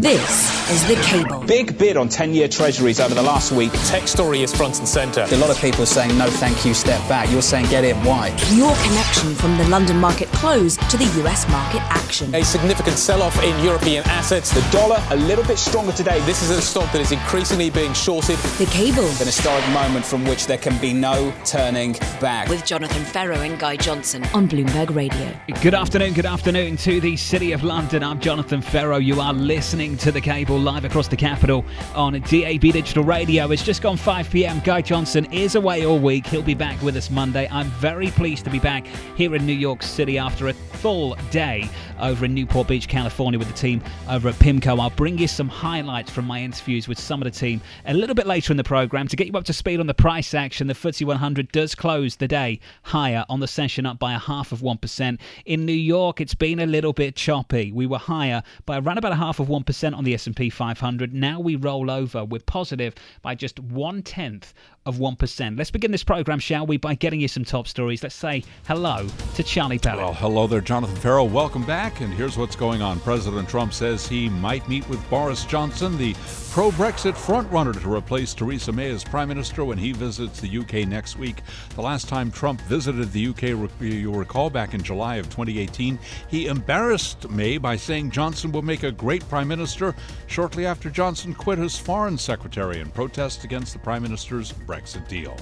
This is The Cable. Big bid on 10 year treasuries over the last week. Tech story is front and centre. A lot of people are saying no thank you, step back. You're saying get in, why? Your connection from the London market close to the US market action. A significant sell off in European assets. The dollar a little bit stronger today. This is a stock that is increasingly being shorted. The Cable. An historic moment from which there can be no turning back. With Jonathan Ferro and Guy Johnson on Bloomberg Radio. Good afternoon, good afternoon to the City of London. I'm Jonathan Ferro. You are listening to The Cable live across the capital on DAB Digital Radio. It's just gone 5 p.m. Guy Johnson is away all week. He'll be back with us Monday. I'm very pleased to be back here in New York City after a full day over in Newport Beach, California, with the team over at PIMCO. I'll bring you some highlights from my interviews with some of the team a little bit later in the program to get you up to speed on the price action. The FTSE 100 does close the day higher on the session, up by a half of 1%. In New York, it's been a little bit choppy. We were higher by around about a half of 1% on the S&P 500. Now we roll over. We're positive by just one tenth of 1%. Let's begin this program, shall we, by getting you some top stories. Let's say hello to Charlie Pellet. Well, hello there, Jonathan Ferro. Welcome back. And here's what's going on. President Trump says he might meet with Boris Johnson, the pro Brexit frontrunner, to replace Theresa May as Prime Minister when he visits the UK next week. The last time Trump visited the UK, you'll recall, back in July of 2018, he embarrassed May by saying Johnson will make a great Prime Minister shortly after Johnson quit as Foreign Secretary in protest against the Prime Minister's Brexit deal.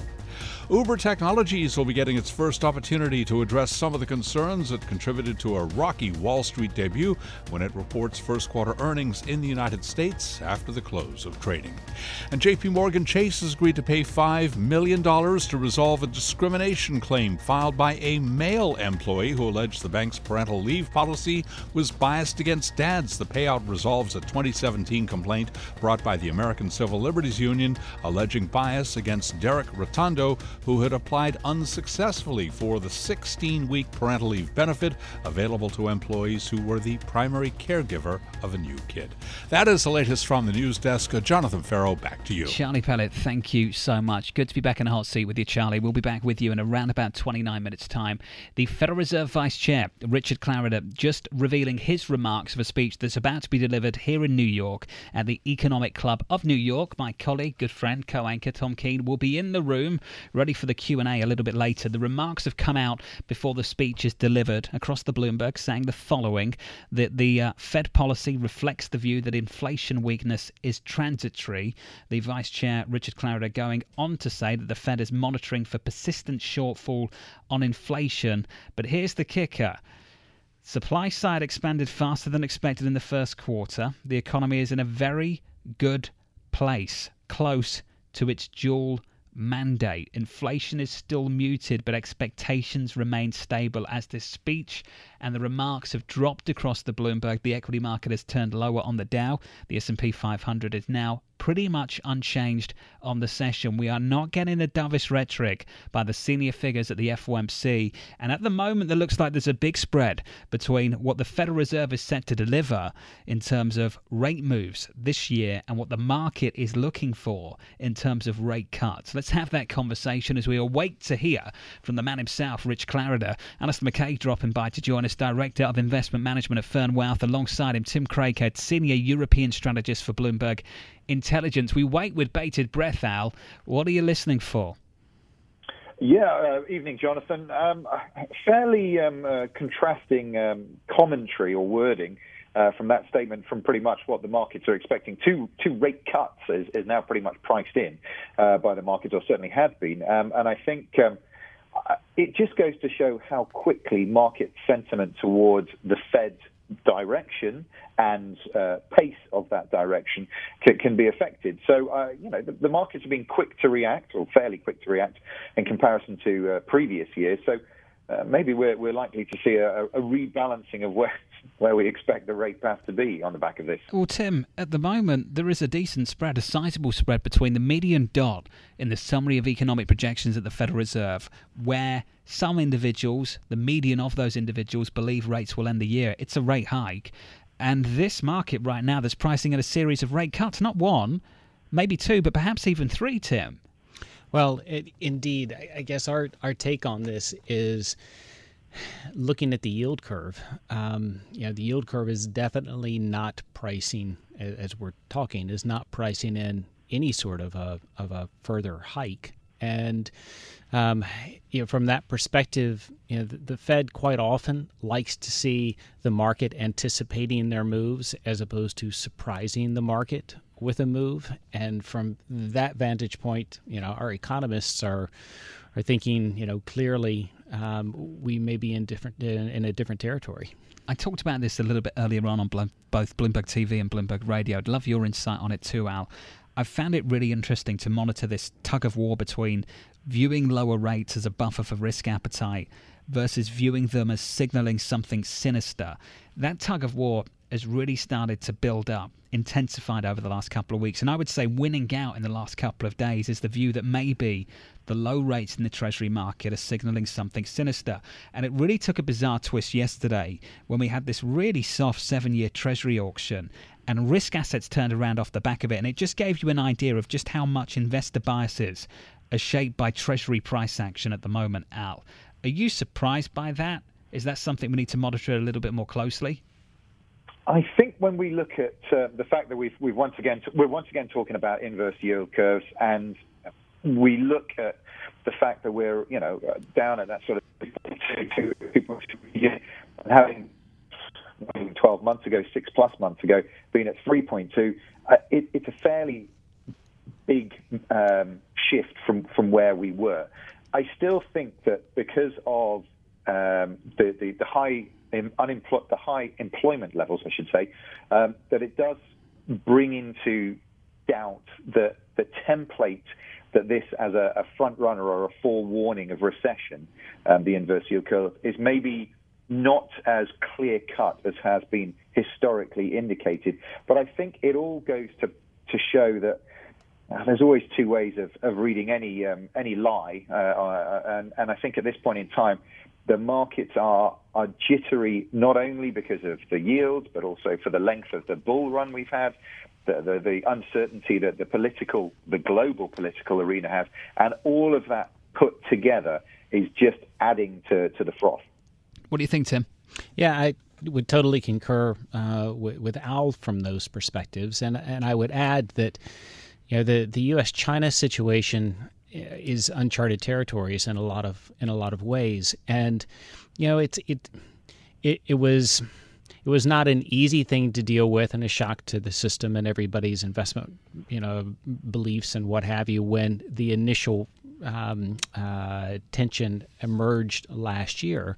Uber Technologies will be getting its first opportunity to address some of the concerns that contributed to a rocky Wall Street debut when it reports first quarter earnings in the United States after the close of trading. And JP Morgan Chase has agreed to pay $5 million to resolve a discrimination claim filed by a male employee who alleged the bank's parental leave policy was biased against dads. The payout resolves a 2017 complaint brought by the American Civil Liberties Union alleging bias against Derek Rotondo who had applied unsuccessfully for the 16 week parental leave benefit available to employees who were the primary caregiver of a new kid. That is the latest from the news desk. Jonathan Ferro, back to you. Charlie Pellet, thank you so much. Good to be back in the hot seat with you, Charlie. We'll be back with you in around about 29 minutes' time. The Federal Reserve Vice Chair, Richard Clarida, just revealing his remarks of a speech that's about to be delivered here in New York at the Economic Club of New York. My colleague, good friend, co-anchor Tom Keene will be in the room ready for the Q&A a little bit later. The remarks have come out before the speech is delivered across the Bloomberg saying the following that the uh, Fed policy reflects the view that inflation weakness is transitory. The Vice Chair Richard Clarida going on to say that the Fed is monitoring for persistent shortfall on inflation. But here's the kicker. Supply side expanded faster than expected in the first quarter. The economy is in a very good place, close to its dual mandate. Inflation is still muted, but expectations remain stable as this speech and the remarks have dropped across the Bloomberg. The equity market has turned lower on the Dow. The S&P 500 is now pretty much unchanged on the session. We are not getting the dovish rhetoric by the senior figures at the FOMC. And at the moment, it looks like there's a big spread between what the Federal Reserve is set to deliver in terms of rate moves this year and what the market is looking for in terms of rate cuts. Let's have that conversation as we await to hear from the man himself, Rich Clarida. Alastair McCaig dropping by to join us, Director of Investment Management at Fern Wealth. Alongside him, Tim Craighead, Senior European Strategist for Bloomberg Intelligence. We wait with bated breath, Al. What are you listening for? Yeah, uh, evening, Jonathan. Um, fairly um, uh, contrasting um, commentary or wording uh, from that statement from pretty much what the markets are expecting. Two two rate cuts is, is now pretty much priced in uh, by the markets, or certainly have been. Um, and I think um, uh, it just goes to show how quickly market sentiment towards the Fed direction and uh, pace of that direction can, can be affected. So, uh, you know, the, the, markets have been quick to react, or fairly quick to react, in comparison to uh, previous years. So, uh, maybe we're, we're likely to see a, a rebalancing of where where we expect the rate path to be on the back of this. Well, Tim, at the moment, there is a decent spread, a sizable spread between the median dot in the summary of economic projections at the Federal Reserve, where some individuals, the median of those individuals, believe rates will end the year. It's a rate hike. And this market right now that's pricing in a series of rate cuts, not one, maybe two, but perhaps even three, Tim. Well, it, indeed, I guess our, our take on this is looking at the yield curve, um, you know, the yield curve is definitely not pricing, as we're talking, is not pricing in any sort of a of a further hike. And um, you know, from that perspective, you know, the, the, Fed quite often likes to see the market anticipating their moves as opposed to surprising the market with a move. And from that vantage point, you know, our economists are are thinking, you know, clearly um, we may be in different in, in, a different territory. I talked about this a little bit earlier on on both Bloomberg TV and Bloomberg Radio. I'd love your insight on it too, Al. I've found it really interesting to monitor this tug of war between viewing lower rates as a buffer for risk appetite versus viewing them as signaling something sinister. That tug of war has really started to build up, intensified over the last couple of weeks. And I would say winning out in the last couple of days is the view that maybe the low rates in the Treasury market are signalling something sinister. And it really took a bizarre twist yesterday when we had this really soft seven year Treasury auction and risk assets turned around off the back of it. And it just gave you an idea of just how much investor biases are shaped by Treasury price action at the moment, Al. Are you surprised by that? Is that something we need to monitor a little bit more closely? I think when we look at uh, the fact that we've, we've once again we're once again talking about inverse yield curves, and we look at the fact that we're you know down at that sort of 2.2 having 12 months ago, six plus months ago, being at 3.2, uh, it, it's a fairly big um, shift from, from where we were. I still think that because of um, the, the, the high unemployed, the high employment levels, I should say, um, that it does bring into doubt the the template that this, as a, a front runner or a forewarning of recession, um, the inverse yield curve, is maybe not as clear cut as has been historically indicated. But I think it all goes to to show that uh, there's always two ways of, of reading any um, any lie, uh, uh, and, and I think at this point in time, the markets are are jittery not only because of the yields, but also for the length of the bull run we've had, the, the, the uncertainty that the political, the global political arena has, and all of that put together is just adding to, to the froth. What do you think, Tim? Yeah, I would totally concur uh, with, with Al from those perspectives, and and I would add that you know the the U.S. China situation Uh, is uncharted territories in a lot of in a lot of ways, and you know it's it it it was it was not an easy thing to deal with and a shock to the system and everybody's investment you know beliefs and what have you when the initial um, uh, tension emerged last year.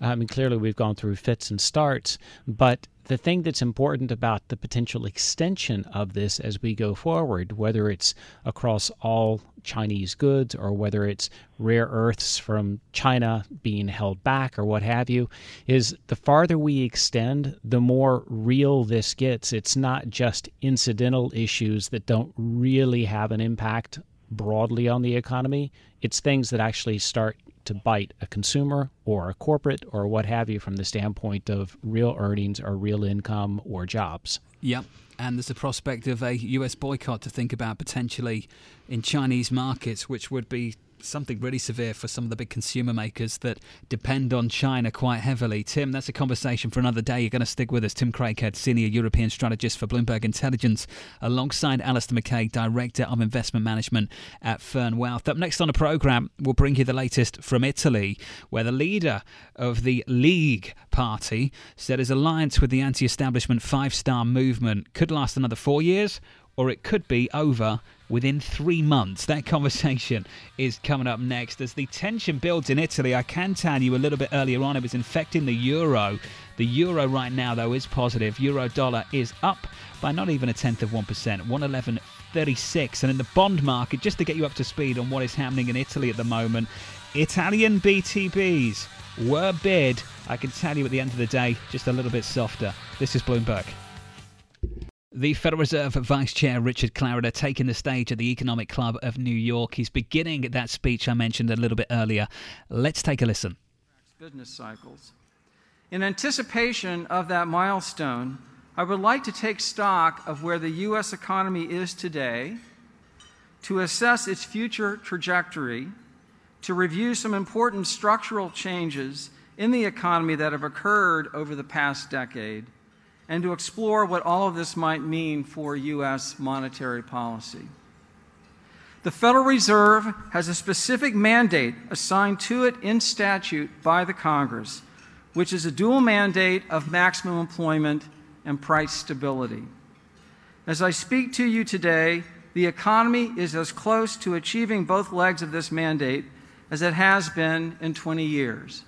I mean, clearly we've gone through fits and starts, but the thing that's important about the potential extension of this as we go forward, whether it's across all Chinese goods or whether it's rare earths from China being held back or what have you, is the farther we extend, the more real this gets. It's not just incidental issues that don't really have an impact broadly on the economy. It's things that actually start to bite a consumer or a corporate or what have you from the standpoint of real earnings or real income or jobs. Yep. And there's a prospect of a US boycott to think about potentially in Chinese markets, which would be something really severe for some of the big consumer makers that depend on China quite heavily. Tim, that's a conversation for another day. You're going to stick with us. Tim Craighead, Senior European Strategist for Bloomberg Intelligence, alongside Alastair McCaig, Director of Investment Management at Fern Wealth. Up next on the programme, we'll bring you the latest from Italy, where the leader of the League Party said his alliance with the anti establishment Five Star Movement could last another four years or it could be over within three months. That conversation is coming up next. As the tension builds in Italy, I can tell you a little bit earlier on, it was infecting the euro. The euro right now, though, is positive. Euro dollar is up by not even a tenth of 1%, 111.36. And in the bond market, just to get you up to speed on what is happening in Italy at the moment, Italian BTPs were bid. I can tell you at the end of the day, just a little bit softer. This is Bloomberg. The Federal Reserve Vice Chair Richard Clarida taking the stage at the Economic Club of New York. He's beginning that speech I mentioned a little bit earlier. Let's take a listen. Business cycles. In anticipation of that milestone, I would like to take stock of where the U.S. economy is today, to assess its future trajectory, to review some important structural changes in the economy that have occurred over the past decade and to explore what all of this might mean for U.S. monetary policy. The Federal Reserve has a specific mandate assigned to it in statute by the Congress, which is a dual mandate of maximum employment and price stability. As I speak to you today, the economy is as close to achieving both legs of this mandate as it has been in 20 years.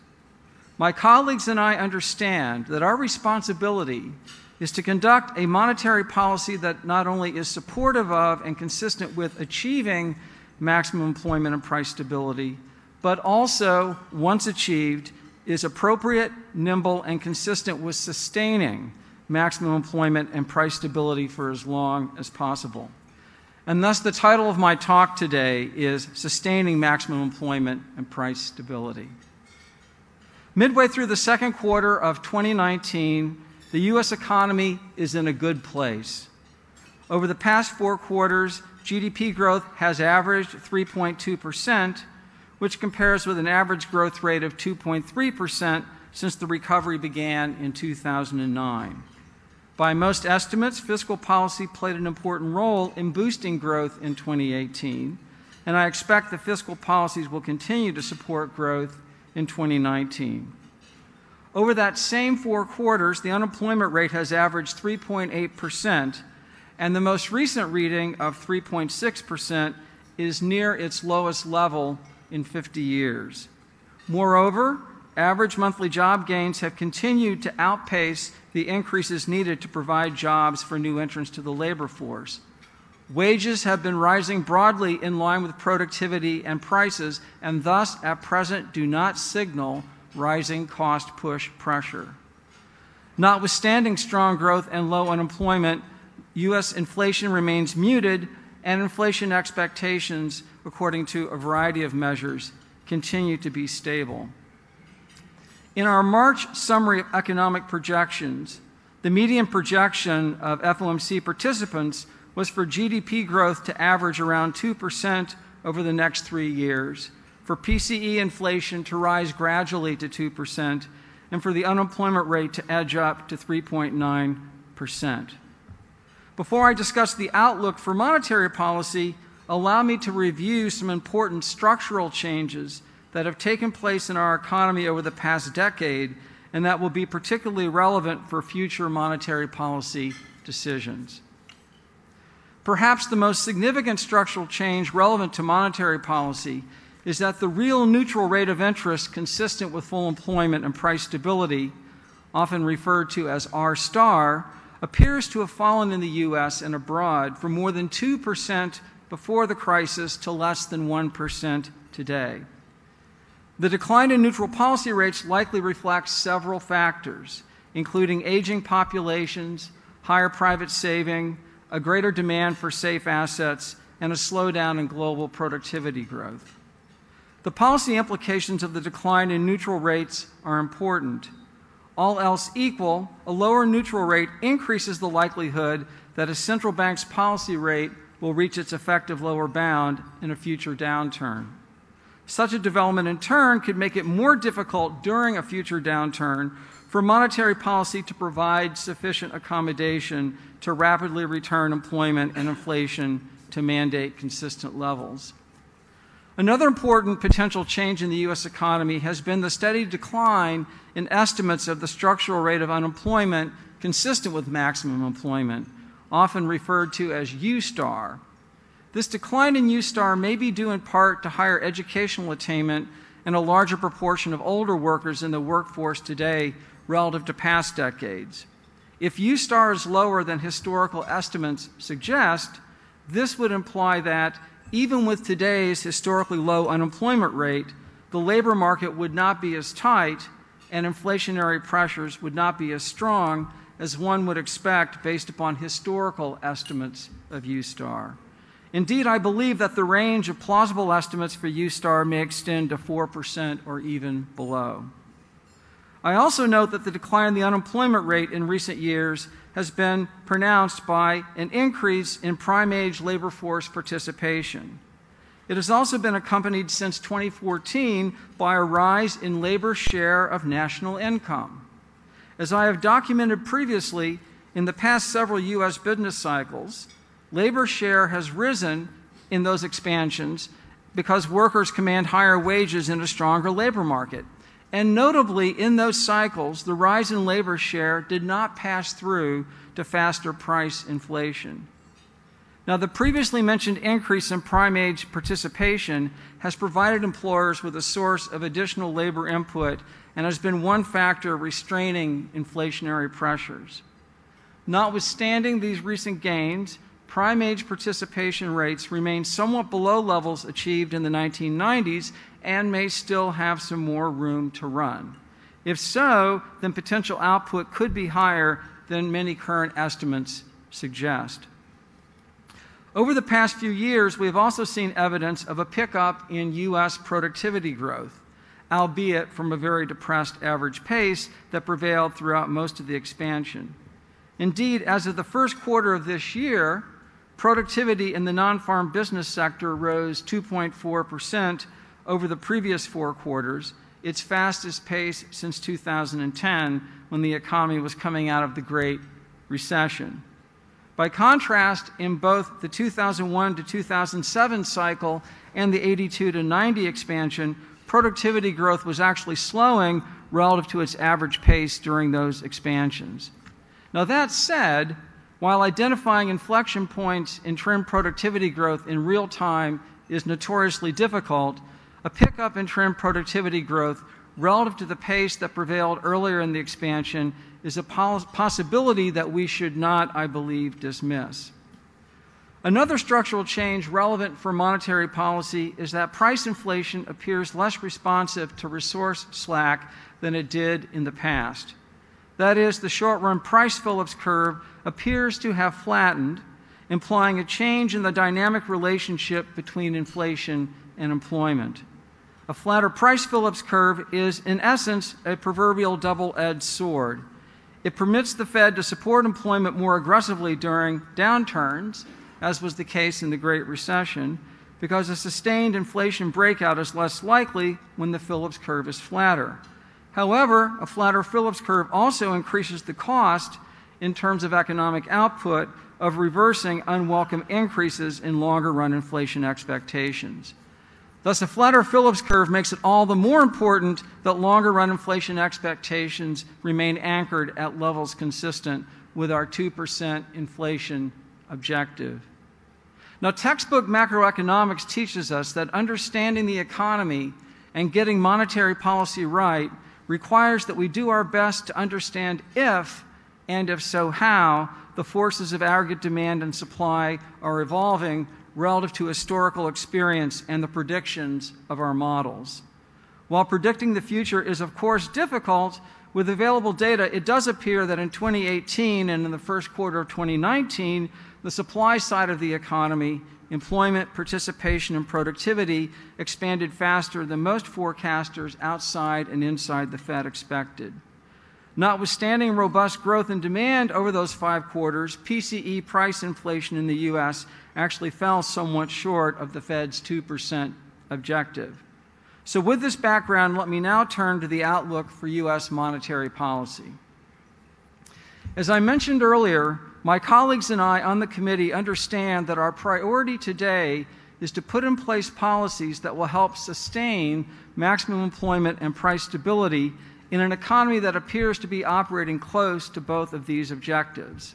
My colleagues and I understand that our responsibility is to conduct a monetary policy that not only is supportive of and consistent with achieving maximum employment and price stability, but also, once achieved, is appropriate, nimble, and consistent with sustaining maximum employment and price stability for as long as possible. And thus, the title of my talk today is Sustaining Maximum Employment and Price Stability. Midway through the second quarter of 2019, the U.S. economy is in a good place. Over the past four quarters, GDP growth has averaged 3.2%, which compares with an average growth rate of 2.3% since the recovery began in 2009. By most estimates, fiscal policy played an important role in boosting growth in 2018, and I expect the fiscal policies will continue to support growth in 2019. Over that same four quarters, the unemployment rate has averaged 3.8%, and the most recent reading of 3.6% is near its lowest level in 50 years. Moreover, average monthly job gains have continued to outpace the increases needed to provide jobs for new entrants to the labor force. Wages have been rising broadly in line with productivity and prices, and thus at present do not signal rising cost push pressure. Notwithstanding strong growth and low unemployment, U.S. inflation remains muted, and inflation expectations, according to a variety of measures, continue to be stable. In our March summary of economic projections, the median projection of FOMC participants was for GDP growth to average around 2% over the next three years, for PCE inflation to rise gradually to 2%, and for the unemployment rate to edge up to 3.9%. Before I discuss the outlook for monetary policy, allow me to review some important structural changes that have taken place in our economy over the past decade and that will be particularly relevant for future monetary policy decisions. Perhaps the most significant structural change relevant to monetary policy is that the real neutral rate of interest consistent with full employment and price stability, often referred to as R star, appears to have fallen in the US and abroad from more than 2% before the crisis to less than 1% today. The decline in neutral policy rates likely reflects several factors, including aging populations, higher private saving, a greater demand for safe assets, and a slowdown in global productivity growth. The policy implications of the decline in neutral rates are important. All else equal, a lower neutral rate increases the likelihood that a central bank's policy rate will reach its effective lower bound in a future downturn. Such a development in turn could make it more difficult during a future downturn for monetary policy to provide sufficient accommodation to rapidly return employment and inflation to mandate consistent levels. Another important potential change in the U.S. economy has been the steady decline in estimates of the structural rate of unemployment consistent with maximum employment, often referred to as U star. This decline in U star may be due in part to higher educational attainment and a larger proportion of older workers in the workforce today relative to past decades. If U star is lower than historical estimates suggest, this would imply that even with today's historically low unemployment rate, the labor market would not be as tight and inflationary pressures would not be as strong as one would expect based upon historical estimates of U star. Indeed, I believe that the range of plausible estimates for U star may extend to 4% or even below. I also note that the decline in the unemployment rate in recent years has been pronounced by an increase in prime age labor force participation. It has also been accompanied since 2014 by a rise in labor share of national income. As I have documented previously, in the past several U.S. business cycles, labor share has risen in those expansions because workers command higher wages in a stronger labor market. And notably, in those cycles, the rise in labor share did not pass through to faster price inflation. Now, the previously mentioned increase in prime age participation has provided employers with a source of additional labor input and has been one factor restraining inflationary pressures. Notwithstanding these recent gains, prime age participation rates remain somewhat below levels achieved in the 1990s and may still have some more room to run. If so, then potential output could be higher than many current estimates suggest. Over the past few years, we have also seen evidence of a pickup in U.S. productivity growth, albeit from a very depressed average pace that prevailed throughout most of the expansion. Indeed, as of the first quarter of this year, productivity in the non farm business sector rose 2.4% over the previous four quarters, its fastest pace since 2010 when the economy was coming out of the Great Recession. By contrast, in both the 2001 to 2007 cycle and the 82 to 90 expansion, productivity growth was actually slowing relative to its average pace during those expansions. Now, that said, while identifying inflection points in trend productivity growth in real time is notoriously difficult, a pickup in trend productivity growth relative to the pace that prevailed earlier in the expansion is a possibility that we should not, I believe, dismiss. Another structural change relevant for monetary policy is that price inflation appears less responsive to resource slack than it did in the past. That is, the short run price Phillips curve appears to have flattened, implying a change in the dynamic relationship between inflation and employment. A flatter price Phillips curve is, in essence, a proverbial double edged sword. It permits the Fed to support employment more aggressively during downturns, as was the case in the Great Recession, because a sustained inflation breakout is less likely when the Phillips curve is flatter. However, a flatter Phillips curve also increases the cost in terms of economic output of reversing unwelcome increases in longer run inflation expectations. Thus, a flatter Phillips curve makes it all the more important that longer run inflation expectations remain anchored at levels consistent with our 2% inflation objective. Now, textbook macroeconomics teaches us that understanding the economy and getting monetary policy right requires that we do our best to understand if, and if so, how, the forces of aggregate demand and supply are evolving relative to historical experience and the predictions of our models. While predicting the future is, of course, difficult, with available data, it does appear that in 2018 and in the first quarter of 2019, the supply side of the economy, employment, participation, and productivity expanded faster than most forecasters outside and inside the Fed expected. Notwithstanding robust growth in demand over those five quarters, PCE price inflation in the U.S. actually fell somewhat short of the Fed's 2% objective. So, with this background, let me now turn to the outlook for U.S. monetary policy. As I mentioned earlier, my colleagues and I on the committee understand that our priority today is to put in place policies that will help sustain maximum employment and price stability in an economy that appears to be operating close to both of these objectives.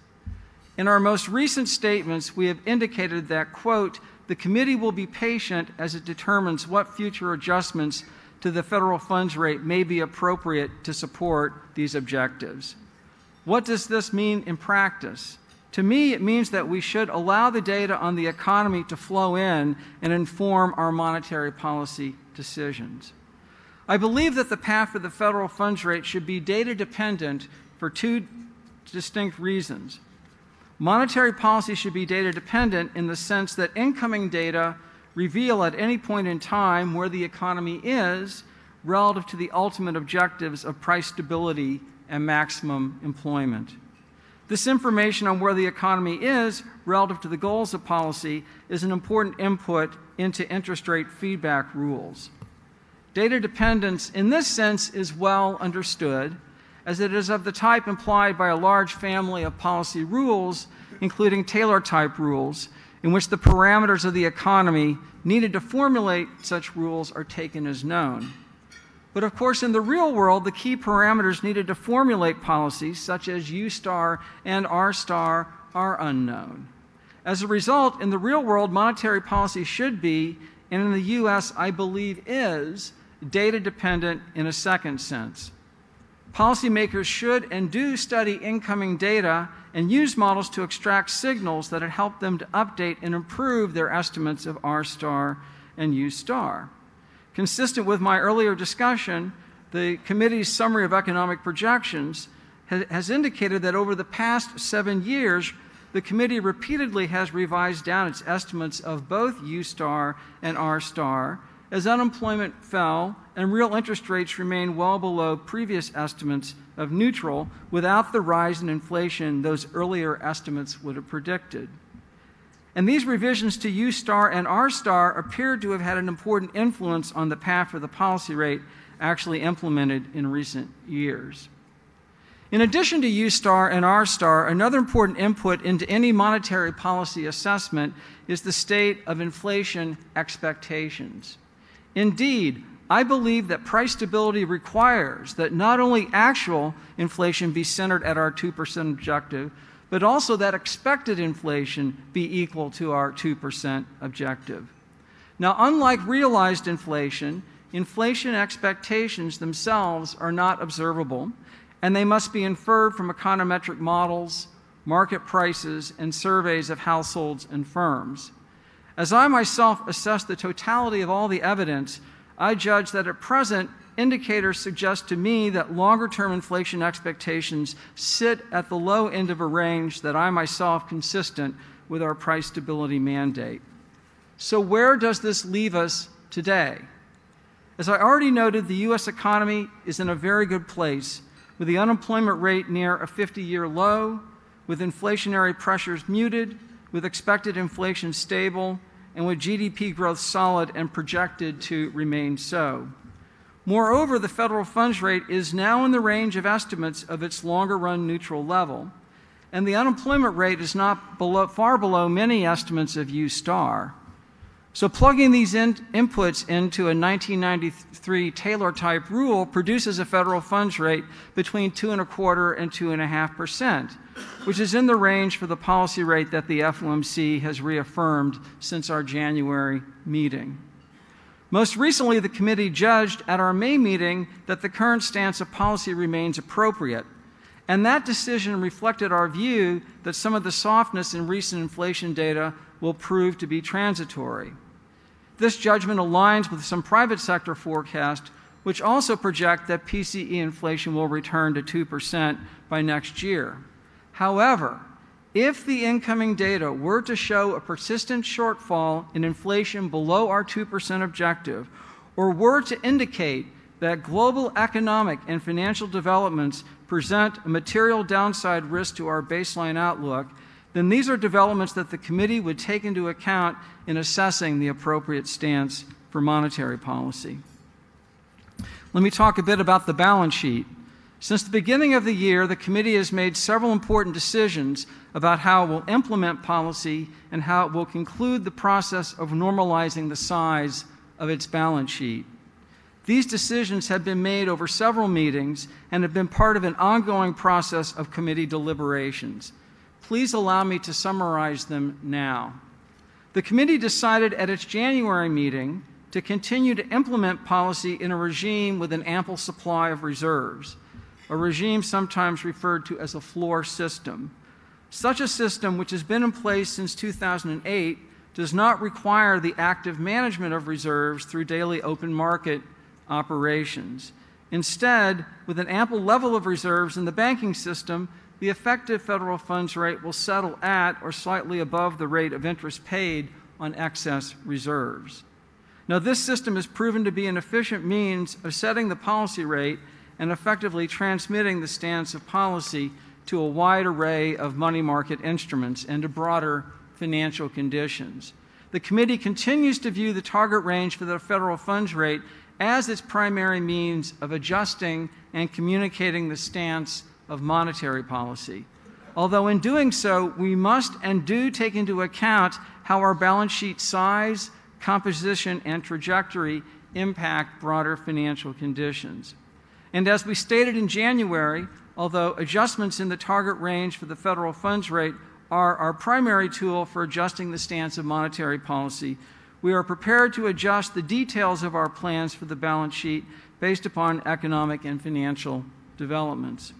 In our most recent statements, we have indicated that, quote, the committee will be patient as it determines what future adjustments to the federal funds rate may be appropriate to support these objectives. What does this mean in practice? To me, it means that we should allow the data on the economy to flow in and inform our monetary policy decisions. I believe that the path for the federal funds rate should be data dependent for two distinct reasons. Monetary policy should be data dependent in the sense that incoming data reveal at any point in time where the economy is relative to the ultimate objectives of price stability and maximum employment. This information on where the economy is relative to the goals of policy is an important input into interest rate feedback rules. Data dependence in this sense is well understood, as it is of the type implied by a large family of policy rules, including Taylor type rules, in which the parameters of the economy needed to formulate such rules are taken as known. But of course, in the real world, the key parameters needed to formulate policies, such as U star and R star, are unknown. As a result, in the real world, monetary policy should be, and in the US, I believe is, data dependent in a second sense. Policymakers should and do study incoming data and use models to extract signals that help them to update and improve their estimates of R star and U star. Consistent with my earlier discussion, the committee's summary of economic projections has indicated that over the past seven years, the committee repeatedly has revised down its estimates of both U star and R star as unemployment fell and real interest rates remained well below previous estimates of neutral without the rise in inflation those earlier estimates would have predicted. And these revisions to U star and R star appear to have had an important influence on the path for the policy rate actually implemented in recent years. In addition to U star and R star, another important input into any monetary policy assessment is the state of inflation expectations. Indeed, I believe that price stability requires that not only actual inflation be centered at our 2% objective, but also that expected inflation be equal to our 2% objective. Now, unlike realized inflation, inflation expectations themselves are not observable, and they must be inferred from econometric models, market prices, and surveys of households and firms. As I myself assess the totality of all the evidence, I judge that at present, indicators suggest to me that longer term inflation expectations sit at the low end of a range that I myself consistent with our price stability mandate. So, where does this leave us today? As I already noted, the U.S. economy is in a very good place, with the unemployment rate near a 50 year low, with inflationary pressures muted, with expected inflation stable, and with GDP growth solid and projected to remain so. Moreover, the federal funds rate is now in the range of estimates of its longer run neutral level, and the unemployment rate is not below, far below many estimates of U star. So, plugging these in, inputs into a 1993 Taylor type rule produces a federal funds rate between two and a quarter and two and a half percent, which is in the range for the policy rate that the FOMC has reaffirmed since our January meeting. Most recently, the committee judged at our May meeting that the current stance of policy remains appropriate. And that decision reflected our view that some of the softness in recent inflation data will prove to be transitory. This judgment aligns with some private sector forecasts, which also project that PCE inflation will return to 2% by next year. However, if the incoming data were to show a persistent shortfall in inflation below our 2% objective, or were to indicate that global economic and financial developments present a material downside risk to our baseline outlook, then these are developments that the committee would take into account in assessing the appropriate stance for monetary policy. Let me talk a bit about the balance sheet. Since the beginning of the year, the committee has made several important decisions about how it will implement policy and how it will conclude the process of normalizing the size of its balance sheet. These decisions have been made over several meetings and have been part of an ongoing process of committee deliberations. Please allow me to summarize them now. The committee decided at its January meeting to continue to implement policy in a regime with an ample supply of reserves a regime sometimes referred to as a floor system. Such a system, which has been in place since 2008, does not require the active management of reserves through daily open market operations. Instead, with an ample level of reserves in the banking system, the effective federal funds rate will settle at or slightly above the rate of interest paid on excess reserves. Now, this system has proven to be an efficient means of setting the policy rate and effectively transmitting the stance of policy to a wide array of money market instruments and to broader financial conditions. The committee continues to view the target range for the federal funds rate as its primary means of adjusting and communicating the stance of monetary policy. Although, in doing so, we must and do take into account how our balance sheet size, composition, and trajectory impact broader financial conditions. And as we stated in January, although adjustments in the target range for the federal funds rate are our primary tool for adjusting the stance of monetary policy, we are prepared to adjust the details of our plans for the balance sheet based upon economic and financial developments.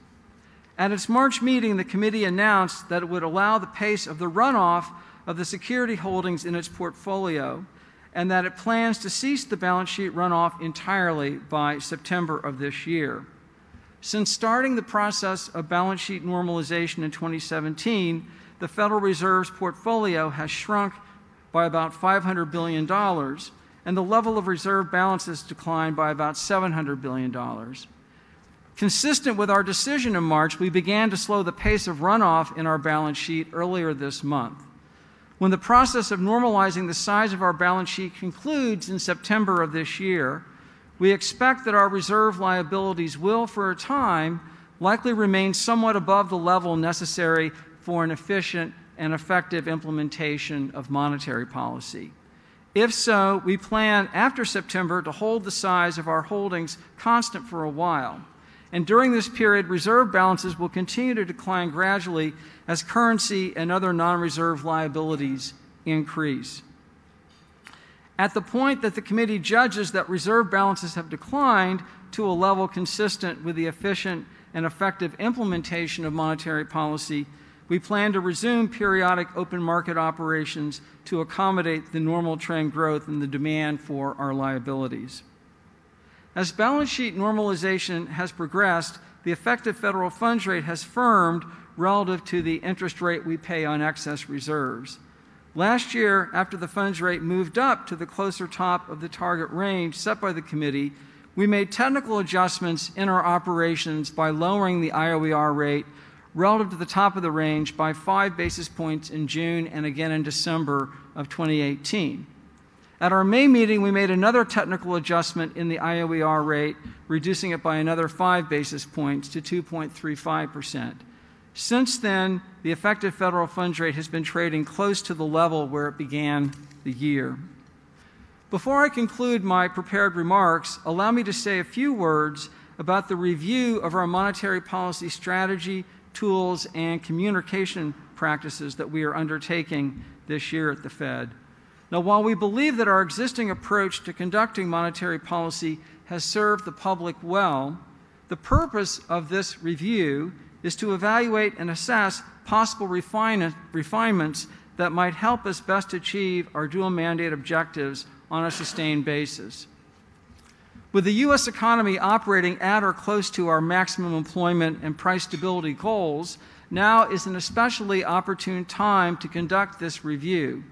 At its March meeting, the committee announced that it would allow the pace of the runoff of the security holdings in its portfolio and that it plans to cease the balance sheet runoff entirely by September of this year. Since starting the process of balance sheet normalization in 2017, the Federal Reserve's portfolio has shrunk by about $500 billion, and the level of reserve balances declined by about $700 billion. Consistent with our decision in March, we began to slow the pace of runoff in our balance sheet earlier this month. When the process of normalizing the size of our balance sheet concludes in September of this year, we expect that our reserve liabilities will, for a time, likely remain somewhat above the level necessary for an efficient and effective implementation of monetary policy. If so, we plan after September to hold the size of our holdings constant for a while. And during this period, reserve balances will continue to decline gradually as currency and other non reserve liabilities increase. At the point that the committee judges that reserve balances have declined to a level consistent with the efficient and effective implementation of monetary policy, we plan to resume periodic open market operations to accommodate the normal trend growth in the demand for our liabilities. As balance sheet normalization has progressed, the effective federal funds rate has firmed relative to the interest rate we pay on excess reserves. Last year, after the funds rate moved up to the closer top of the target range set by the committee, we made technical adjustments in our operations by lowering the IOER rate relative to the top of the range by five basis points in June and again in December of 2018. At our May meeting, we made another technical adjustment in the IOER rate, reducing it by another five basis points to 2.35%. Since then, the effective federal funds rate has been trading close to the level where it began the year. Before I conclude my prepared remarks, allow me to say a few words about the review of our monetary policy strategy, tools, and communication practices that we are undertaking this year at the Fed. Now, while we believe that our existing approach to conducting monetary policy has served the public well, the purpose of this review is to evaluate and assess possible refine- refinements that might help us best achieve our dual mandate objectives on a sustained basis. With the U.S. economy operating at or close to our maximum employment and price stability goals, now is an especially opportune time to conduct this review.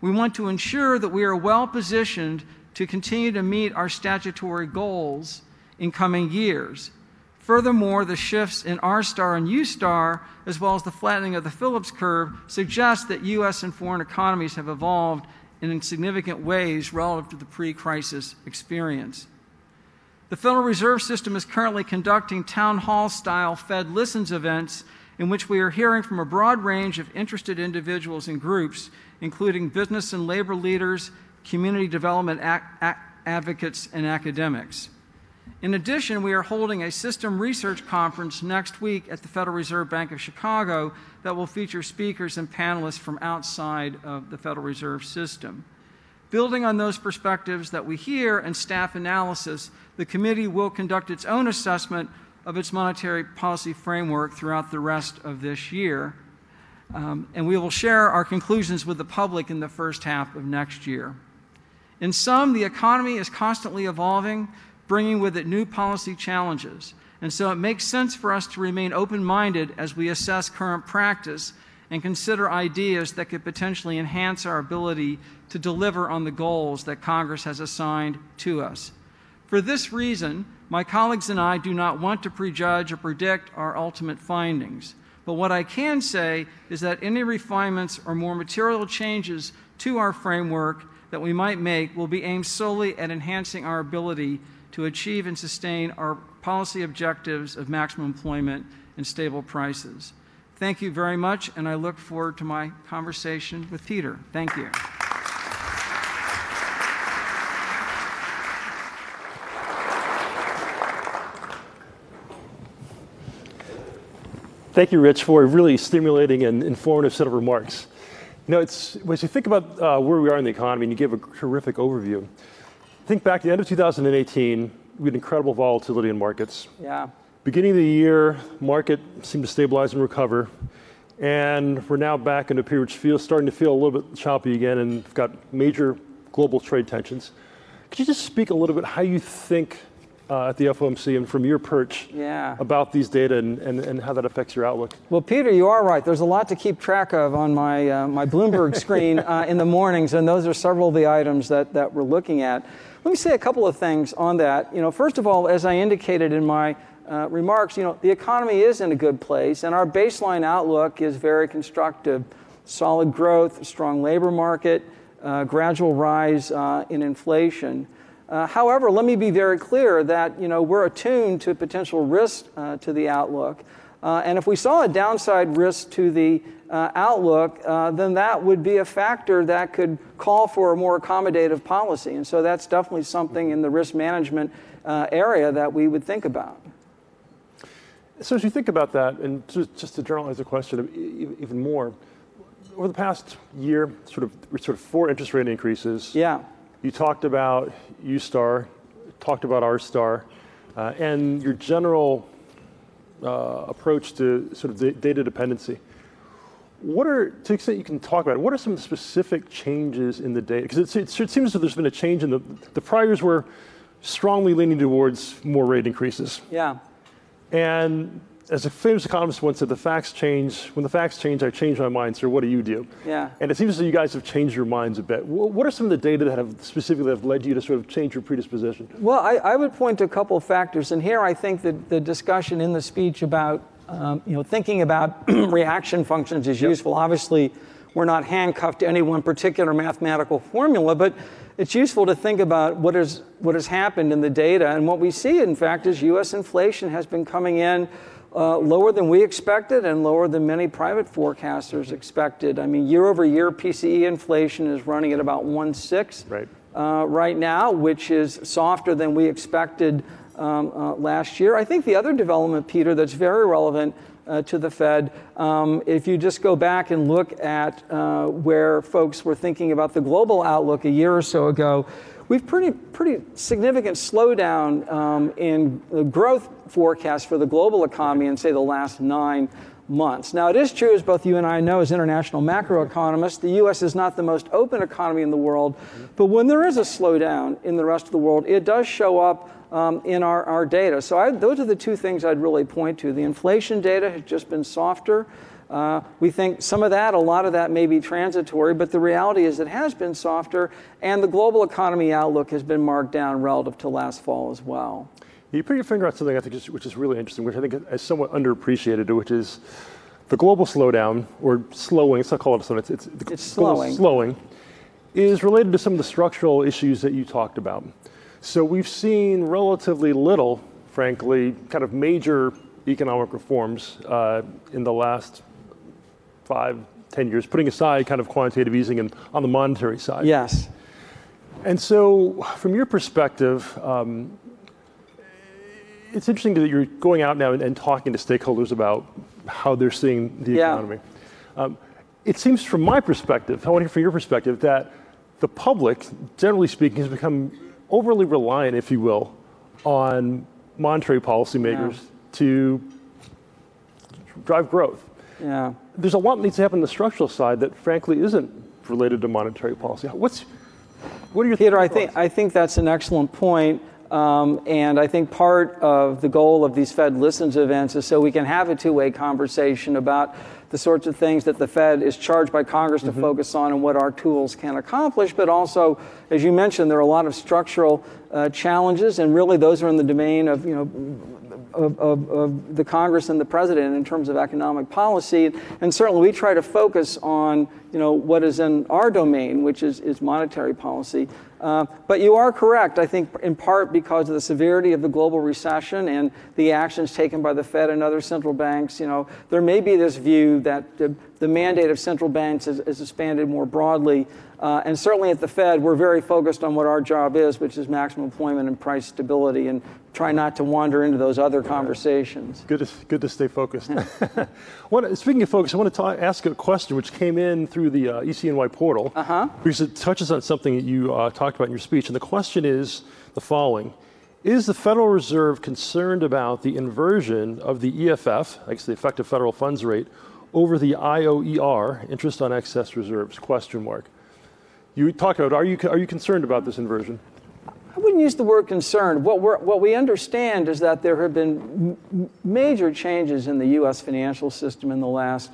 We want to ensure that we are well positioned to continue to meet our statutory goals in coming years. Furthermore, the shifts in R star and U star, as well as the flattening of the Phillips curve, suggest that U.S. and foreign economies have evolved in significant ways relative to the pre crisis experience. The Federal Reserve System is currently conducting town hall style Fed Listens events in which we are hearing from a broad range of interested individuals and groups, including business and labor leaders, community development advocates, and academics. In addition, we are holding a system research conference next week at the Federal Reserve Bank of Chicago that will feature speakers and panelists from outside of the Federal Reserve System. Building on those perspectives that we hear and staff analysis, the committee will conduct its own assessment of its monetary policy framework throughout the rest of this year. Um, and we will share our conclusions with the public in the first half of next year. In sum, the economy is constantly evolving, bringing with it new policy challenges. And so it makes sense for us to remain open minded as we assess current practice and consider ideas that could potentially enhance our ability to deliver on the goals that Congress has assigned to us. For this reason, my colleagues and I do not want to prejudge or predict our ultimate findings. But what I can say is that any refinements or more material changes to our framework that we might make will be aimed solely at enhancing our ability to achieve and sustain our policy objectives of maximum employment and stable prices. Thank you very much, and I look forward to my conversation with Peter. Thank you. Thank you, Rich, for a really stimulating and informative set of remarks. You know, it's, as you think about uh, where we are in the economy, and you gave a terrific overview, think back to the end of 2018, we had incredible volatility in markets. Yeah. Beginning of the year, market seemed to stabilize and recover, and we're now back in a period which feels starting to feel a little bit choppy again, and we've got major global trade tensions. Could you just speak a little bit how you think uh, at the FOMC and from your perch yeah. about these data and, and, and how that affects your outlook. Well, Peter, you are right. There's a lot to keep track of on my, uh, my Bloomberg screen uh, in the mornings, and those are several of the items that, that we're looking at. Let me say a couple of things on that. You know, first of all, as I indicated in my uh, remarks, you know, the economy is in a good place, and our baseline outlook is very constructive. Solid growth, strong labor market, uh, gradual rise uh, in inflation. Uh, however, let me be very clear that you know, we're attuned to potential risk uh, to the outlook. Uh, and if we saw a downside risk to the uh, outlook, uh, then that would be a factor that could call for a more accommodative policy. And so that's definitely something in the risk management uh, area that we would think about. So, as you think about that, and just, just to generalize the question even more, over the past year, sort of, sort of four interest rate increases. Yeah. You talked about U-Star, talked about R-Star, uh, and your general uh, approach to sort of data dependency. What are, to the extent you can talk about it, what are some specific changes in the data? Because it, it, seems that there's been a change in the, the priors were strongly leaning towards more rate increases. Yeah. And as a famous economist once said, the facts change. When the facts change, I change my mind. So what do you do? Yeah. And it seems as though you guys have changed your minds a bit. What are some of the data that have specifically have led you to sort of change your predisposition? Well, I, I would point to a couple of factors. And here I think that the discussion in the speech about, um, you know, thinking about reaction functions is yep. useful. Obviously, we're not handcuffed to any one particular mathematical formula, but it's useful to think about what, is, what has happened in the data. And what we see, in fact, is U.S. inflation has been coming in uh, lower than we expected and lower than many private forecasters expected. I mean, year over year, PCE inflation is running at about 1.6 right. Uh, right now, which is softer than we expected um, uh, last year. I think the other development, Peter, that's very relevant uh, to the Fed, um, if you just go back and look at uh, where folks were thinking about the global outlook a year or so ago, we've pretty pretty significant slowdown um, in the growth forecast for the global economy in say the last nine months. Now, it is true, as both you and I know as international macroeconomists, the U.S. is not the most open economy in the world. But when there is a slowdown in the rest of the world, it does show up um, in our, our data. So I, those are the two things I'd really point to. The inflation data has just been softer. Uh, we think some of that, a lot of that may be transitory, but the reality is it has been softer, and the global economy outlook has been marked down relative to last fall as well. You put your finger on something I think is, which is really interesting, which I think is somewhat underappreciated, which is the global slowdown or slowing. Let's not call it a slowdown. It's, it's, it's slowing. Slowing is related to some of the structural issues that you talked about. So we've seen relatively little, frankly, kind of major economic reforms uh, in the last five, ten years, putting aside kind of quantitative easing and on the monetary side. Yes. And so, from your perspective, um, it's interesting that you're going out now and, and, talking to stakeholders about how they're seeing the yeah. economy. Um, it seems, from my perspective, I want to hear from your perspective, that the public, generally speaking, has become overly reliant, if you will, on monetary policymakers yeah. to drive growth. Yeah. There's a lot that needs to happen on the structural side that, frankly, isn't related to monetary policy. What's what are your Peter? I think I think that's an excellent point. Um, and I think part of the goal of these Fed Listens events is so we can have a two way conversation about the sorts of things that the Fed is charged by Congress to Mm-hmm. focus on and what our tools can accomplish. But also, as you mentioned, there are a lot of structural uh, challenges, and really those are in the domain of you know of, of, of the Congress and the President in terms of economic policy. And certainly, we try to focus on you know what is in our domain, which is is monetary policy. Uh, but you are correct, I think, in part because of the severity of the global recession and the actions taken by the Fed and other central banks. You know, there may be this view that the, the mandate of central banks is, is expanded more broadly. Uh, and certainly at the Fed, we're very focused on what our job is, which is maximum employment and price stability, and try not to wander into those other conversations. Good to, good to stay focused. Speaking of focus, I want to ta- ask a question which came in through the uh, ECNY portal Uh-huh. because it touches on something that you uh, talked about in your speech. And the question is the following Is the Federal Reserve concerned about the inversion of the EFF, I guess the effective federal funds rate, over the IOER, interest on excess reserves? Question mark. You talked about, are you, are you concerned about this inversion? I wouldn't use the word concerned. What, what we understand is that there have been m- major changes in the U.S. financial system in the last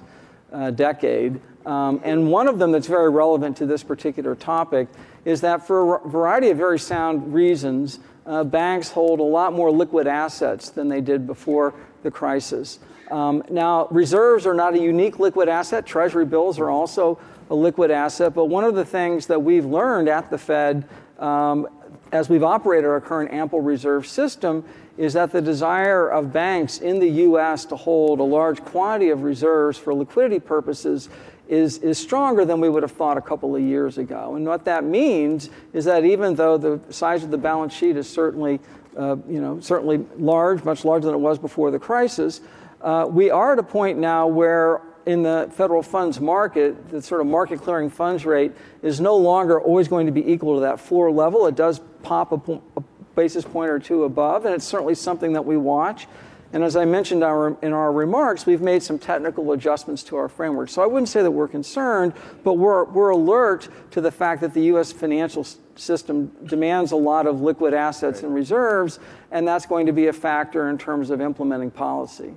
uh, decade. Um, and one of them that's very relevant to this particular topic is that for a variety of very sound reasons, uh, banks hold a lot more liquid assets than they did before the crisis. Um, now, reserves are not a unique liquid asset. Treasury bills are also a liquid asset. But one of the things that we've learned at the Fed um, as we've operated our current ample reserve system is that the desire of banks in the U.S. to hold a large quantity of reserves for liquidity purposes is, is stronger than we would have thought a couple of years ago. And what that means is that even though the size of the balance sheet is certainly, uh, you know, certainly large, much larger than it was before the crisis, uh, we are at a point now where in the federal funds market, the sort of market clearing funds rate is no longer always going to be equal to that floor level. It does pop a, po- a basis point or two above, and it's certainly something that we watch. And as I mentioned our, in our remarks, we've made some technical adjustments to our framework. So I wouldn't say that we're concerned, but we're, we're alert to the fact that the U.S. financial system demands a lot of liquid assets and reserves, and that's going to be a factor in terms of implementing policy.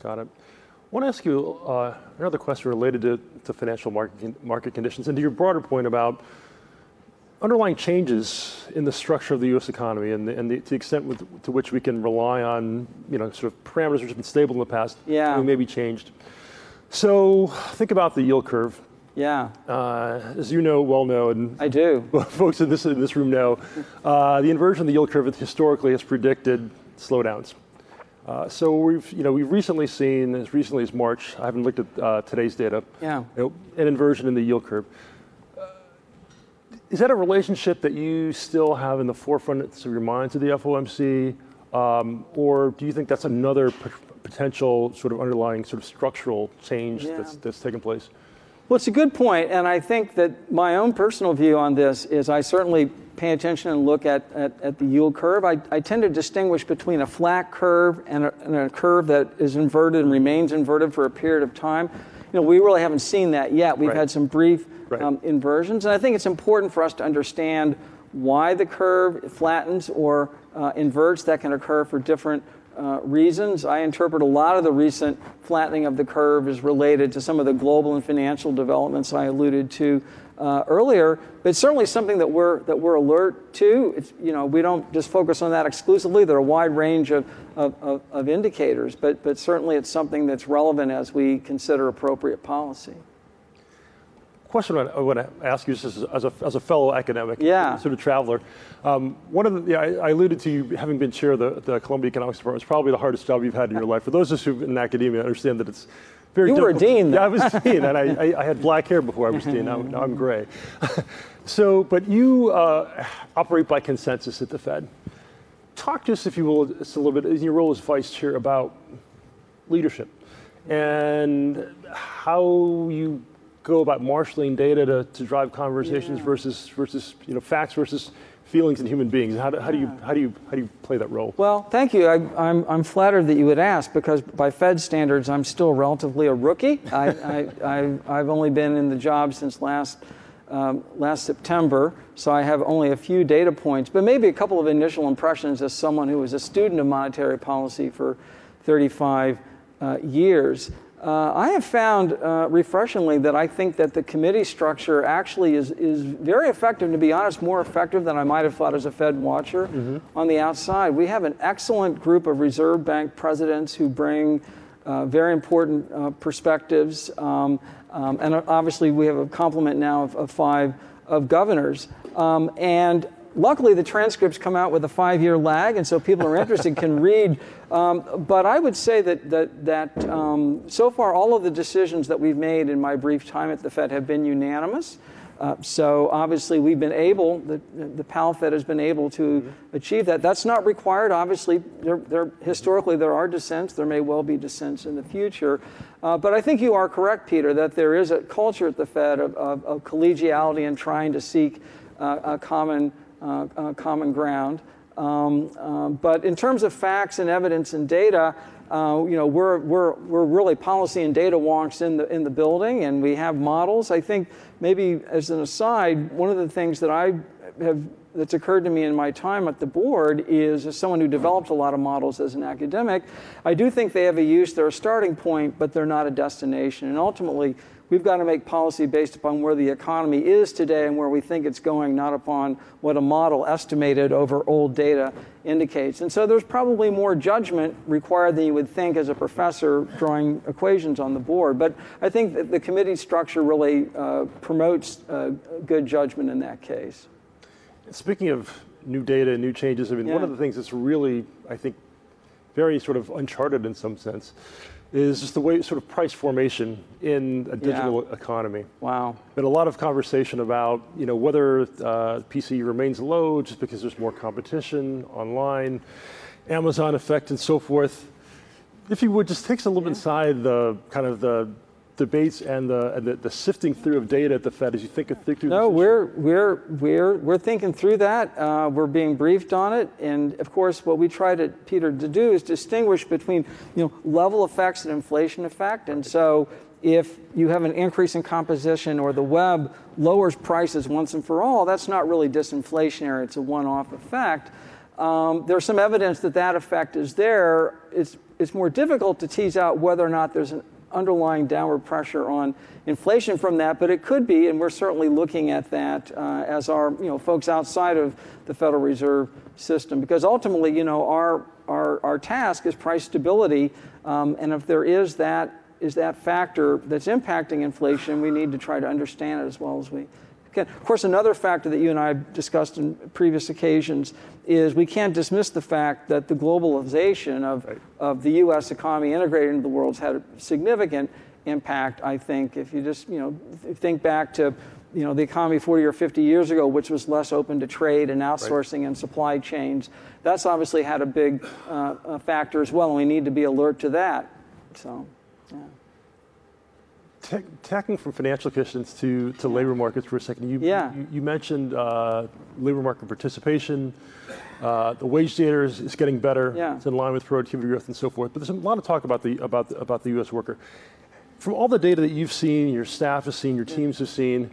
Got it. I want to ask you uh, another question related to, to financial market, market conditions and to your broader point about underlying changes in the structure of the U.S. economy and, the, and the, to the extent with, to which we can rely on, you know, sort of parameters which have been stable in the past, Yeah. may be changed. So think about the yield curve. Yeah, Uh, as you know, well know, and I do. folks in this, in this room know, uh, the inversion of the yield curve historically has predicted slowdowns. Uh, so we've, you know, we've recently seen, as recently as March, I haven't looked at uh, today's data, Yeah. you know, an inversion in the yield curve. Is that a relationship that you still have in the forefront of your mind to the FOMC, um, or do you think that's another p- potential sort of underlying sort of structural change Yeah. that's, that's taken place? Well, it's a good point, and I think that my own personal view on this is I certainly pay attention and look at, at, at the yield curve. I, I tend to distinguish between a flat curve and a, and a curve that is inverted and remains inverted for a period of time. You know, we really haven't seen that yet. We've Right. had some brief Right. um, inversions, and I think it's important for us to understand why the curve flattens or uh, inverts. That can occur for different uh, reasons. I interpret a lot of the recent flattening of the curve is related to some of the global and financial developments I alluded to uh, earlier. But it's certainly something that we're that we're alert to. It's you know we don't just focus on that exclusively. There are a wide range of of, of, of indicators, but but certainly it's something that's relevant as we consider appropriate policy. question I want to ask you, just as as a, as a fellow academic, Yeah. sort of traveler. Um, one of the, yeah, I, I alluded to you having been chair of the, the Columbia Economics Department. It's probably the hardest job you've had in your life. For those of us who've been in academia, understand that it's very You were a difficult. dean, Yeah. I was dean, and I, I, I had black hair before I was dean. Now, now I'm gray. so, but you uh, operate by consensus at the Fed. Talk to us, if you will, just a little bit in your role as vice chair about leadership and how you go about marshaling data to, to drive conversations versus versus you know facts versus feelings in human beings. How do, how do you how do you how do you play that role? Well, thank you. I, I'm, I'm flattered that you would ask because by Fed standards, I'm still relatively a rookie. I, I, I've only been in the job since last, um, last September, so I have only a few data points, but maybe a couple of initial impressions as someone who was a student of monetary policy for 35 uh, years. Uh, I have found uh, refreshingly that I think that the committee structure actually is, is very effective, to be honest, more effective than I might have thought as a Fed watcher mm-hmm. on the outside. We have an excellent group of Reserve Bank presidents who bring uh, very important uh, perspectives. Um, um, and obviously, we have a complement now of, of five of governors. Um, and luckily, the transcripts come out with a five year lag, and so people who are interested can read um, but I would say that, that, that um, so far, all of the decisions that we've made in my brief time at the Fed have been unanimous. Uh, so obviously, we've been able, the, the Powell Fed has been able to mm-hmm. achieve that. That's not required. Obviously, there, there, historically, there are dissents. There may well be dissents in the future. Uh, but I think you are correct, Peter, that there is a culture at the Fed of, of, of collegiality and trying to seek uh, a common, common ground. Um, um, but in terms of facts and evidence and data, uh, you know, we're, we're, we're really policy and data wonks in the, in the building, and we have models. I think maybe as an aside, one of the things that I have that's occurred to me in my time at the board is as someone who developed a lot of models as an academic, I do think they have a use, they're a starting point, but they're not a destination. And ultimately, We've got to make policy based upon where the economy is today and where we think it's going, not upon what a model estimated over old data indicates. And so there's probably more judgment required than you would think as a professor drawing equations on the board. But I think that the committee structure really uh, promotes uh, good judgment in that case. Speaking of new data and new changes, I mean, yeah. one of the things that's really, I think, very sort of uncharted in some sense is just the way sort of price formation in a digital yeah. economy. Wow. Been a lot of conversation about you know whether uh, PC remains low just because there's more competition online, Amazon effect, and so forth. If you would just take us a little yeah. inside the kind of the debates and the, and the, the, sifting through of data at the Fed as you think, think through? No, we're we're we're we're thinking through that. Uh, we're being briefed on it, and of course, what we try to Peter to do is distinguish between you know level effects and inflation effect, and so. If you have an increase in composition or the web lowers prices once and for all, that's not really disinflationary. It's a one off effect. Um, there's some evidence that that effect is there. It's, it's more difficult to tease out whether or not there's an underlying downward pressure on inflation from that, but it could be, and we're certainly looking at that uh, as our you know folks outside of the Federal Reserve system, because ultimately, you know, our our, our task is price stability, um, and if there is that is that factor that's impacting inflation, we need to try to understand it as well as we can. Of course, another factor that you and I have discussed in previous occasions is we can't dismiss the fact that the globalization of, right. of the U.S. economy integrated into the world has had a significant impact, I think. If you just, you know, think back to, you know, the economy 40 or 50 years ago, which was less open to trade and outsourcing right. and supply chains, that's obviously had a big uh, factor as well, and we need to be alert to that. So, yeah tacking from financial conditions to, to labor markets for a second. You, yeah. you, you mentioned uh, labor market participation. Uh, the wage data is, is, getting better. Yeah. It's in line with productivity growth and so forth. But there's a lot of talk about the, about the, about the U.S. worker. From all the data that you've seen, your staff has seen, your teams have seen,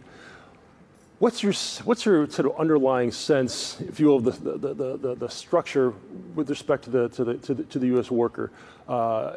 what's your, what's your sort of underlying sense, if you will, of the, the, the, the, the structure with respect to the, to the, to the, to the U.S. worker? Uh,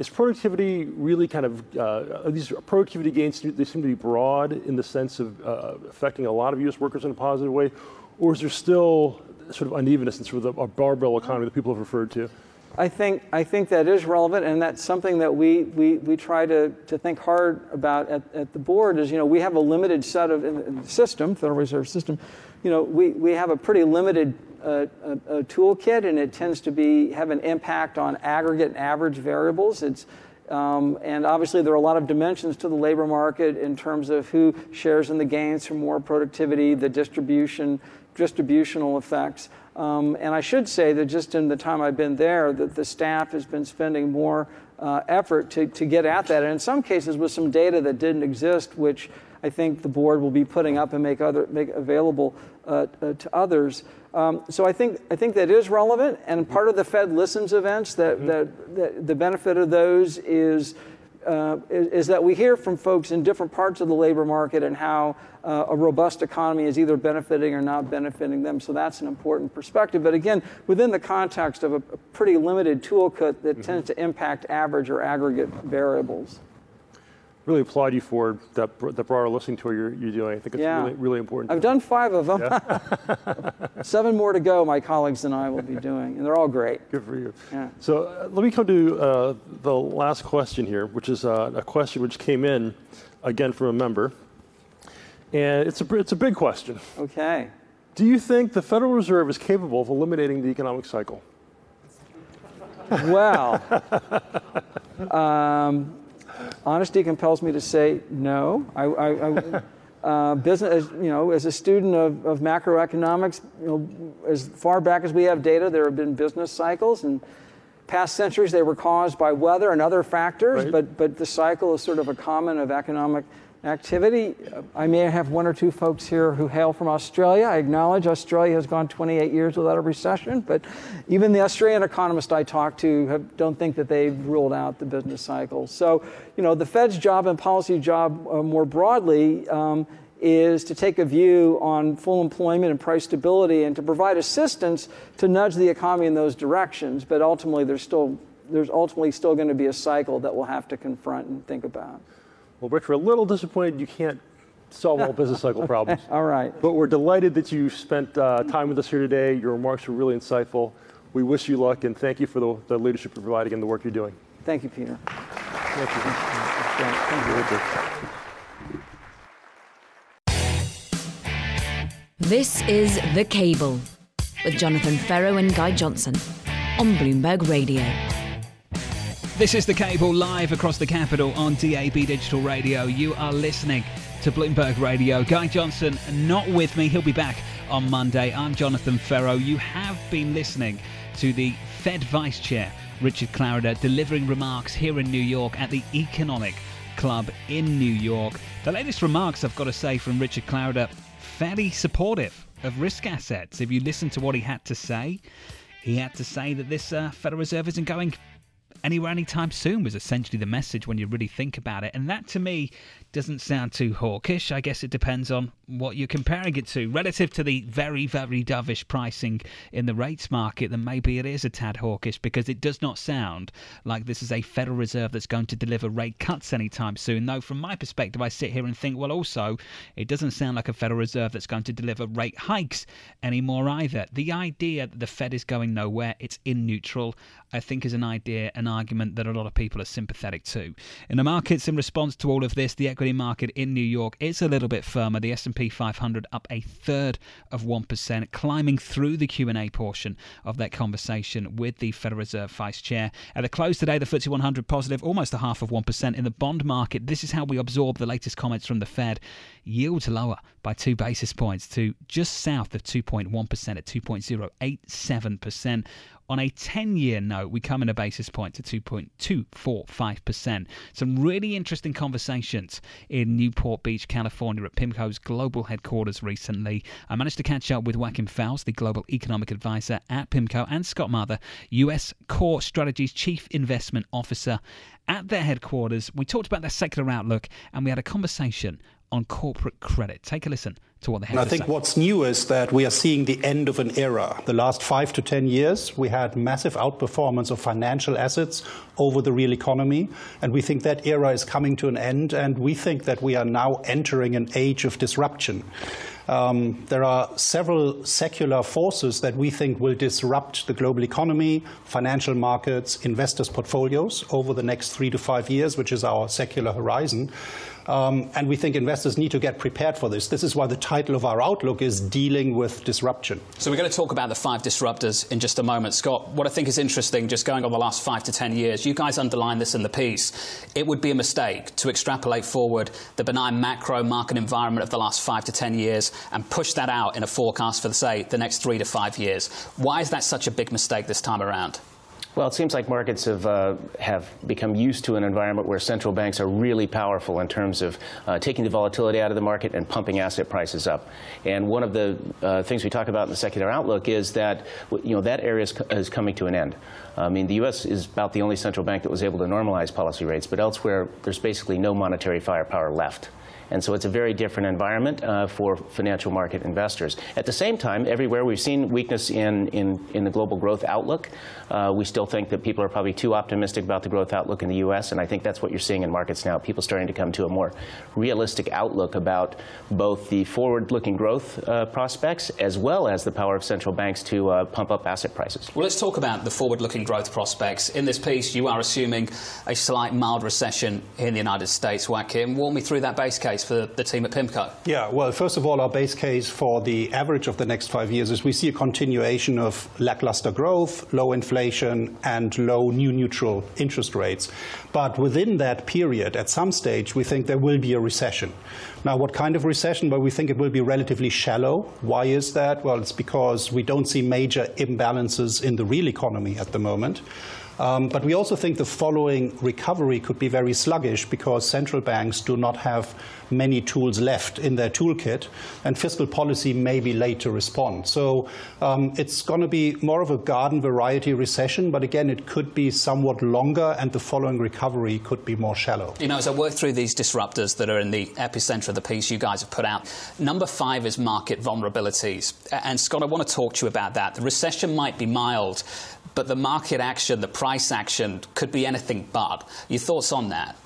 is productivity really kind of, uh, these productivity gains, they seem to be broad in the sense of uh, affecting a lot of U.S. workers in a positive way, or is there still sort of unevenness in sort of a barbell economy that people have referred to? I think, I think that is relevant, and that's something that we, we, we try to, to think hard about at, at the board is, you know, we have a limited set of, in the system, Federal Reserve System, you know, we, we have a pretty limited a, a, a, toolkit, and it tends to be have an impact on aggregate and average variables. It's um, and obviously, there are a lot of dimensions to the labor market in terms of who shares in the gains from more productivity, the distribution, distributional effects. Um, and I should say that just in the time I've been there, that the staff has been spending more uh, effort to, to get at that. And in some cases, with some data that didn't exist, which I think the board will be putting up and make other make available uh, uh, to others. Um, so I think I think that is relevant, and part of the Fed Listens events that, mm-hmm. that, that the benefit of those is uh, is, is, that we hear from folks in different parts of the labor market and how uh, a robust economy is either benefiting or not benefiting them. So that's an important perspective. But again, within the context of a, a pretty limited toolkit that mm-hmm. tends to impact average or aggregate variables really applaud you for that, that broader listening tour you're, you're doing. I think it's yeah. really, really important. I've done five of them. Yeah. Seven more to go, my colleagues and I will be doing, and they're all great. Good for you. Yeah. So uh, let me come to uh, the last question here, which is uh, a question which came in, again, from a member. And it's a, it's a big question. Okay. Do you think the Federal Reserve is capable of eliminating the economic cycle? Well, um, honesty compels me to say no. I, I, I uh, business, you know, as a student of, of macroeconomics, you know, as far back as we have data, there have been business cycles, and past centuries they were caused by weather and other factors. Right. But but the cycle is sort of a common of economic activity. I may have one or two folks here who hail from Australia. I acknowledge Australia has gone 28 years without a recession, but even the Australian economists I talk to have, don't think that they've ruled out the business cycle. So, you know, the Fed's job and policy job uh, more broadly um, is to take a view on full employment and price stability and to provide assistance to nudge the economy in those directions. But ultimately, there's still there's ultimately still going to be a cycle that we'll have to confront and think about. Well, Rich, we're a little disappointed you can't solve all business cycle problems. all right. But we're delighted that you spent uh, time with us here today. Your remarks were really insightful. We wish you luck and thank you for the, the leadership you're providing and the work you're doing. Thank you, Peter. Thank you. Thank you. This is The Cable with Jonathan Ferro and Guy Johnson on Bloomberg Radio. This is the cable live across the capital on DAB Digital Radio. You are listening to Bloomberg Radio. Guy Johnson not with me. He'll be back on Monday. I'm Jonathan Ferro. You have been listening to the Fed Vice Chair, Richard Clarida, delivering remarks here in New York at the Economic Club in New York. The latest remarks, I've got to say, from Richard Clarida, fairly supportive of risk assets. If you listen to what he had to say, he had to say that this uh, Federal Reserve isn't going anywhere anytime soon was essentially the message when you really think about it. And that to me doesn't sound too hawkish. I guess it depends on what you're comparing it to. Relative to the very, very dovish pricing in the rates market, then maybe it is a tad hawkish because it does not sound like this is a Federal Reserve that's going to deliver rate cuts anytime soon. Though, from my perspective, I sit here and think, well, also, it doesn't sound like a Federal Reserve that's going to deliver rate hikes anymore either. The idea that the Fed is going nowhere, it's in neutral, I think is an idea, an argument that a lot of people are sympathetic to. In the markets, in response to all of this, the equity market in New York is a little bit firmer. The S&P 500 up a third of 1%, climbing through the Q&A portion of that conversation with the Federal Reserve Vice Chair. At the close today, the FTSE 100 positive, almost a half of 1% in the bond market. This is how we absorb the latest comments from the Fed. Yields lower by two basis points to just south of 2.1% at 2.087%. On a 10 year note, we come in a basis point to 2.245%. Some really interesting conversations in Newport Beach, California at PIMCO's global headquarters recently. I managed to catch up with Joachim Fels, the global economic advisor at PIMCO, and Scott Mather, US Core Strategies Chief Investment Officer at their headquarters. We talked about their secular outlook and we had a conversation on corporate credit. Take a listen to what they have I think say. what's new is that we are seeing the end of an era. The last five to 10 years, we had massive outperformance of financial assets over the real economy. And we think that era is coming to an end. And we think that we are now entering an age of disruption. Um, there are several secular forces that we think will disrupt the global economy, financial markets, investors' portfolios over the next three to five years, which is our secular horizon. Um, and we think investors need to get prepared for this. This is why the title of our outlook is Dealing with Disruption. So we're going to talk about the five disruptors in just a moment. Scott, what I think is interesting, just going on the last five to ten years, you guys underline this in the piece. It would be a mistake to extrapolate forward the benign macro market environment of the last five to ten years and push that out in a forecast for, say, the next three to five years. Why is that such a big mistake this time around? Well, it seems like markets have uh, have become used to an environment where central banks are really powerful in terms of uh, taking the volatility out of the market and pumping asset prices up. And one of the uh, things we talk about in the secular outlook is that you know that area is, is coming to an end. I mean, the U.S. is about the only central bank that was able to normalize policy rates, but elsewhere there's basically no monetary firepower left. And so it's a very different environment uh, for financial market investors. At the same time, everywhere we've seen weakness in, in, in the global growth outlook. Uh, we still think that people are probably too optimistic about the growth outlook in the U.S., and I think that's what you're seeing in markets now. People starting to come to a more realistic outlook about both the forward looking growth uh, prospects as well as the power of central banks to uh, pump up asset prices. Well, let's talk about the forward looking growth prospects. In this piece, you are assuming a slight mild recession in the United States. Joachim, walk me through that base case case for the team at PIMCO? Yeah, well, first of all, our base case for the average of the next five years is we see a continuation of lackluster growth, low inflation, and low new neutral interest rates. But within that period, at some stage, we think there will be a recession. Now, what kind of recession? Well, we think it will be relatively shallow. Why is that? Well, it's because we don't see major imbalances in the real economy at the moment. Um, but we also think the following recovery could be very sluggish because central banks do not have many tools left in their toolkit, and fiscal policy may be late to respond. So um, it's going to be more of a garden variety recession, but again, it could be somewhat longer, and the following recovery could be more shallow. You know, as I work through these disruptors that are in the epicenter of the piece you guys have put out, number five is market vulnerabilities. And Scott, I want to talk to you about that. The recession might be mild, but the market action, the price action, could be anything but. Your thoughts on that?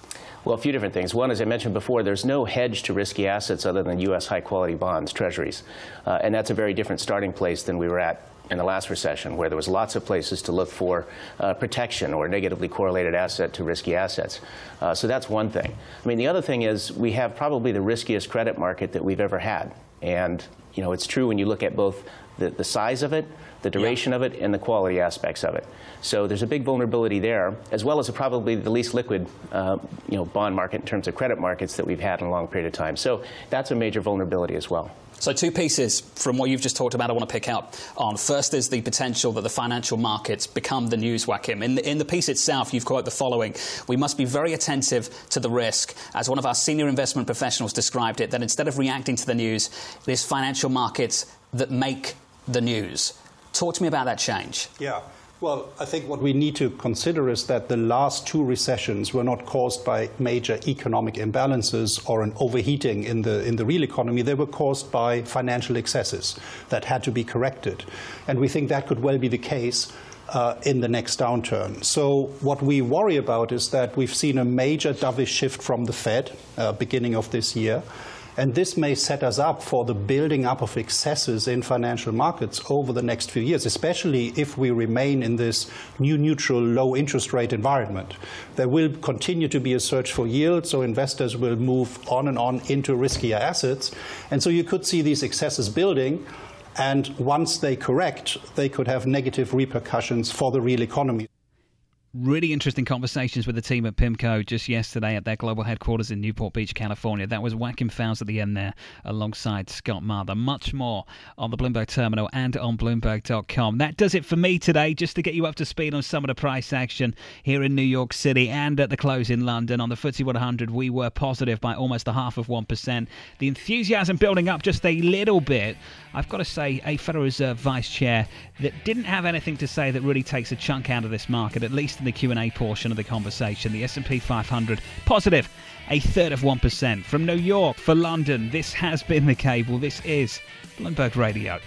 Well, a few different things. One, as I mentioned before, there's no hedge to risky assets other than U.S. high quality bonds, treasuries. Uh, and that's a very different starting place than we were at in the last recession, where there was lots of places to look for uh, protection or negatively correlated asset to risky assets. Uh, so that's one thing. I mean, the other thing is we have probably the riskiest credit market that we've ever had. And, you know, it's true when you look at both the, the size of it, the duration yeah. of it, and the quality aspects of it. So there's a big vulnerability there, as well as probably the least liquid, uh, you know, bond market in terms of credit markets that we've had in a long period of time. So that's a major vulnerability as well. So, two pieces from what you've just talked about I want to pick out on. First is the potential that the financial markets become the news. In the, in the piece itself, you've quoted the following We must be very attentive to the risk. As one of our senior investment professionals described it, that instead of reacting to the news, it is financial markets that make the news. Talk to me about that change. Yeah. Well, I think what we need to consider is that the last two recessions were not caused by major economic imbalances or an overheating in the, in the real economy. They were caused by financial excesses that had to be corrected. And we think that could well be the case uh, in the next downturn. So, what we worry about is that we've seen a major dovish shift from the Fed uh, beginning of this year. And this may set us up for the building up of excesses in financial markets over the next few years, especially if we remain in this new neutral low interest rate environment. There will continue to be a search for yield, so investors will move on and on into riskier assets. And so you could see these excesses building. And once they correct, they could have negative repercussions for the real economy really interesting conversations with the team at PIMCO just yesterday at their global headquarters in Newport Beach, California. That was Joachim Fels at the end there alongside Scott Mather. Much more on the Bloomberg Terminal and on Bloomberg.com. That does it for me today, just to get you up to speed on some of the price action here in New York City and at the close in London. On the FTSE 100, we were positive by almost a half of 1%. The enthusiasm building up just a little bit. I've got to say, a Federal Reserve Vice Chair that didn't have anything to say that really takes a chunk out of this market, at least in the Q&A portion of the conversation. The S&P 500 positive, a third of 1%. From New York for London, this has been The Cable. This is Bloomberg Radio.